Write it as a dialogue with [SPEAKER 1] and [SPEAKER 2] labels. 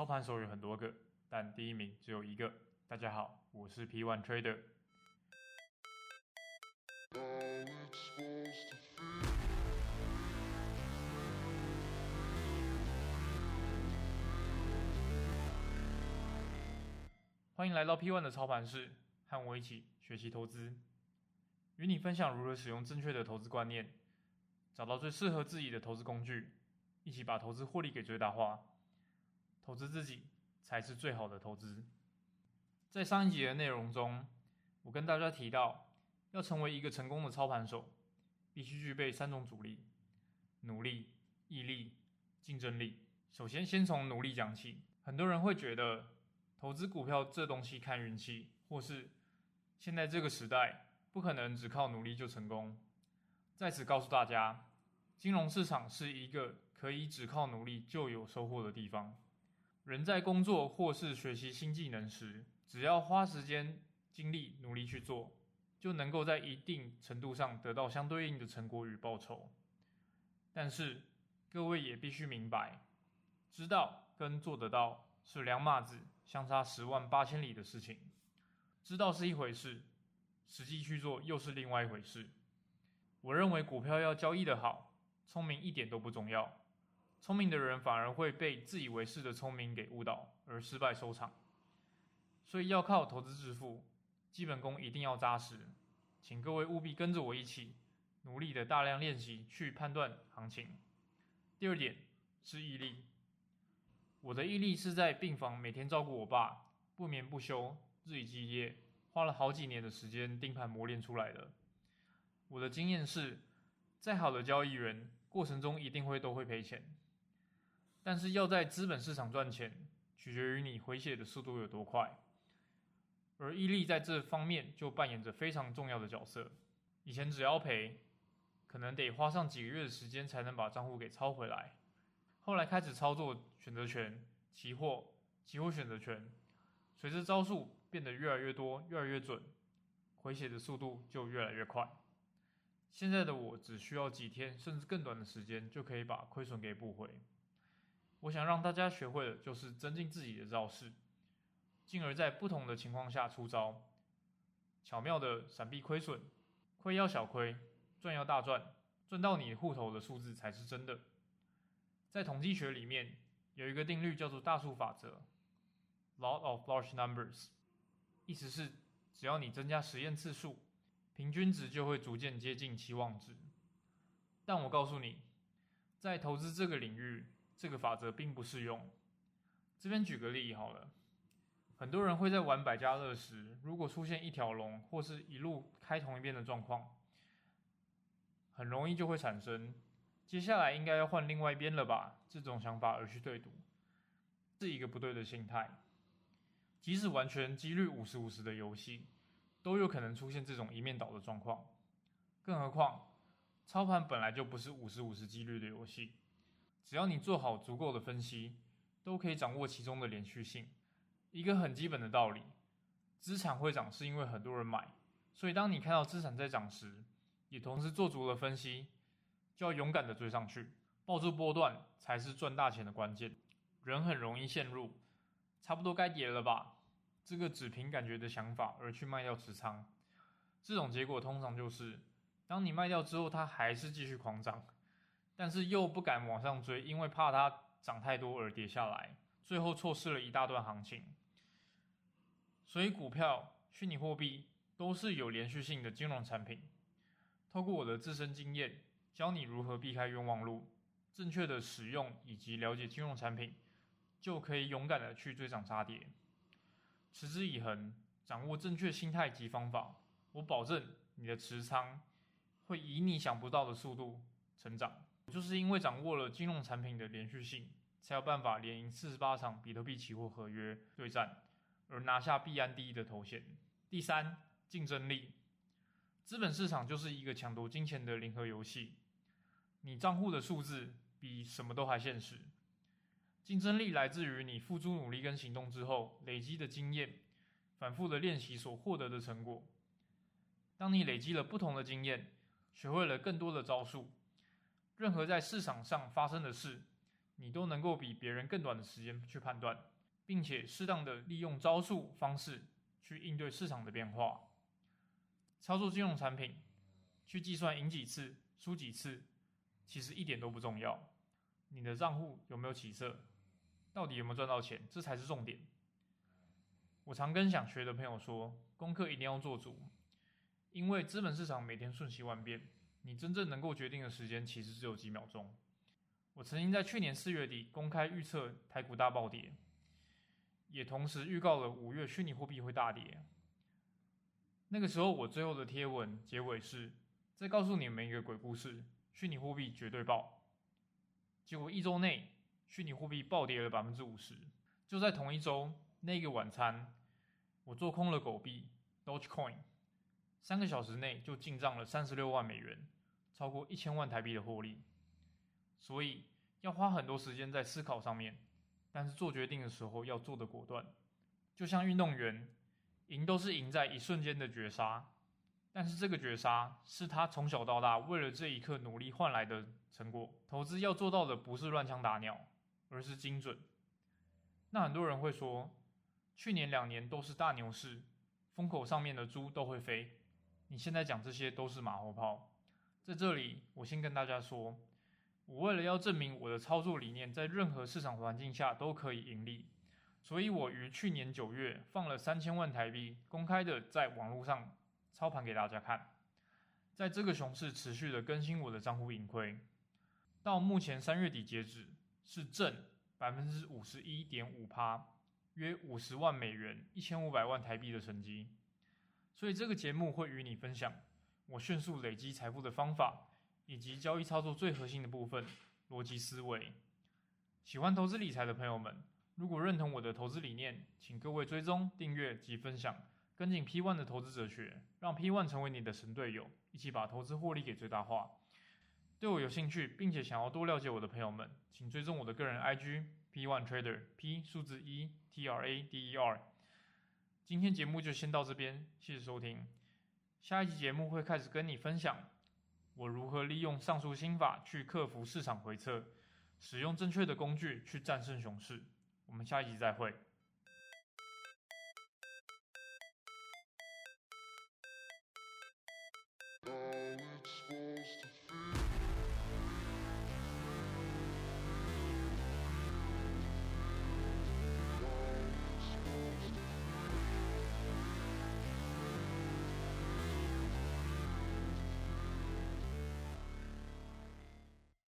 [SPEAKER 1] 操盘手有很多个，但第一名只有一个。大家好，我是 P One Trader。欢迎来到 P One 的操盘室，和我一起学习投资，与你分享如何使用正确的投资观念，找到最适合自己的投资工具，一起把投资获利给最大化。投资自己才是最好的投资。在上一集的内容中，我跟大家提到，要成为一个成功的操盘手，必须具备三种主力：努力、毅力、竞争力。首先，先从努力讲起。很多人会觉得，投资股票这东西看运气，或是现在这个时代不可能只靠努力就成功。在此告诉大家，金融市场是一个可以只靠努力就有收获的地方。人在工作或是学习新技能时，只要花时间、精力、努力去做，就能够在一定程度上得到相对应的成果与报酬。但是，各位也必须明白，知道跟做得到是两码子，相差十万八千里的事情。知道是一回事，实际去做又是另外一回事。我认为股票要交易的好，聪明一点都不重要。聪明的人反而会被自以为是的聪明给误导，而失败收场。所以要靠投资致富，基本功一定要扎实。请各位务必跟着我一起努力的大量练习，去判断行情。第二点是毅力。我的毅力是在病房每天照顾我爸，不眠不休，日以继夜，花了好几年的时间盯盘磨练出来的。我的经验是，再好的交易员，过程中一定会都会赔钱。但是要在资本市场赚钱，取决于你回血的速度有多快，而毅力在这方面就扮演着非常重要的角色。以前只要赔，可能得花上几个月的时间才能把账户给抄回来。后来开始操作选择权、期货、期货选择权，随着招数变得越来越多、越来越准，回血的速度就越来越快。现在的我只需要几天甚至更短的时间，就可以把亏损给补回。我想让大家学会的就是增进自己的招式，进而在不同的情况下出招，巧妙的闪避亏损，亏要小亏，赚要大赚，赚到你户头的数字才是真的。在统计学里面有一个定律叫做大数法则 （Law of Large Numbers），意思是只要你增加实验次数，平均值就会逐渐接近期望值。但我告诉你，在投资这个领域，这个法则并不适用。这边举个例好了，很多人会在玩百家乐时，如果出现一条龙或是一路开同一边的状况，很容易就会产生接下来应该要换另外一边了吧这种想法而去对赌，是一个不对的心态。即使完全几率五十五十的游戏，都有可能出现这种一面倒的状况。更何况操盘本来就不是五十五十几率的游戏。只要你做好足够的分析，都可以掌握其中的连续性。一个很基本的道理：资产会涨是因为很多人买，所以当你看到资产在涨时，也同时做足了分析，就要勇敢的追上去，抱住波段才是赚大钱的关键。人很容易陷入差不多该跌了吧这个只凭感觉的想法而去卖掉持仓，这种结果通常就是，当你卖掉之后，它还是继续狂涨。但是又不敢往上追，因为怕它涨太多而跌下来，最后错失了一大段行情。所以股票、虚拟货币都是有连续性的金融产品。透过我的自身经验，教你如何避开冤枉路，正确的使用以及了解金融产品，就可以勇敢的去追涨杀跌，持之以恒，掌握正确心态及方法。我保证你的持仓会以你想不到的速度成长。就是因为掌握了金融产品的连续性，才有办法连赢四十八场比特币期货合约对战，而拿下币安第一的头衔。第三，竞争力。资本市场就是一个抢夺金钱的零和游戏，你账户的数字比什么都还现实。竞争力来自于你付诸努力跟行动之后累积的经验，反复的练习所获得的成果。当你累积了不同的经验，学会了更多的招数。任何在市场上发生的事，你都能够比别人更短的时间去判断，并且适当的利用招数方式去应对市场的变化。操作金融产品，去计算赢几次、输几次，其实一点都不重要。你的账户有没有起色？到底有没有赚到钱？这才是重点。我常跟想学的朋友说，功课一定要做足，因为资本市场每天瞬息万变，你真正能够决定的时间其实只有几秒钟。我曾经在去年四月底公开预测台股大暴跌，也同时预告了五月虚拟货币会大跌。那个时候，我最后的贴文结尾是再告诉你们一个鬼故事：虚拟货币绝对爆。结果一周内，虚拟货币暴跌了百分之五十。就在同一周，那个晚餐，我做空了狗币 Dogecoin，三个小时内就进账了三十六万美元，超过一千万台币的获利。所以要花很多时间在思考上面，但是做决定的时候要做的果断，就像运动员。赢都是赢在一瞬间的绝杀，但是这个绝杀是他从小到大为了这一刻努力换来的成果。投资要做到的不是乱枪打鸟，而是精准。那很多人会说，去年两年都是大牛市，风口上面的猪都会飞。你现在讲这些都是马后炮。在这里，我先跟大家说，我为了要证明我的操作理念在任何市场环境下都可以盈利。所以我于去年九月放了三千万台币，公开的在网络上操盘给大家看。在这个熊市持续的更新我的账户盈亏，到目前三月底截止是正百分之五十一点五趴，约五十万美元，一千五百万台币的成绩。所以这个节目会与你分享我迅速累积财富的方法，以及交易操作最核心的部分——逻辑思维。喜欢投资理财的朋友们。如果认同我的投资理念，请各位追踪、订阅及分享，跟进 P One 的投资哲学，让 P One 成为你的神队友，一起把投资获利给最大化。对我有兴趣并且想要多了解我的朋友们，请追踪我的个人 IG P One Trader P 数字一 T R A D E R。今天节目就先到这边，谢谢收听。下一集节目会开始跟你分享我如何利用上述心法去克服市场回撤，使用正确的工具去战胜熊市。我们下一集再会。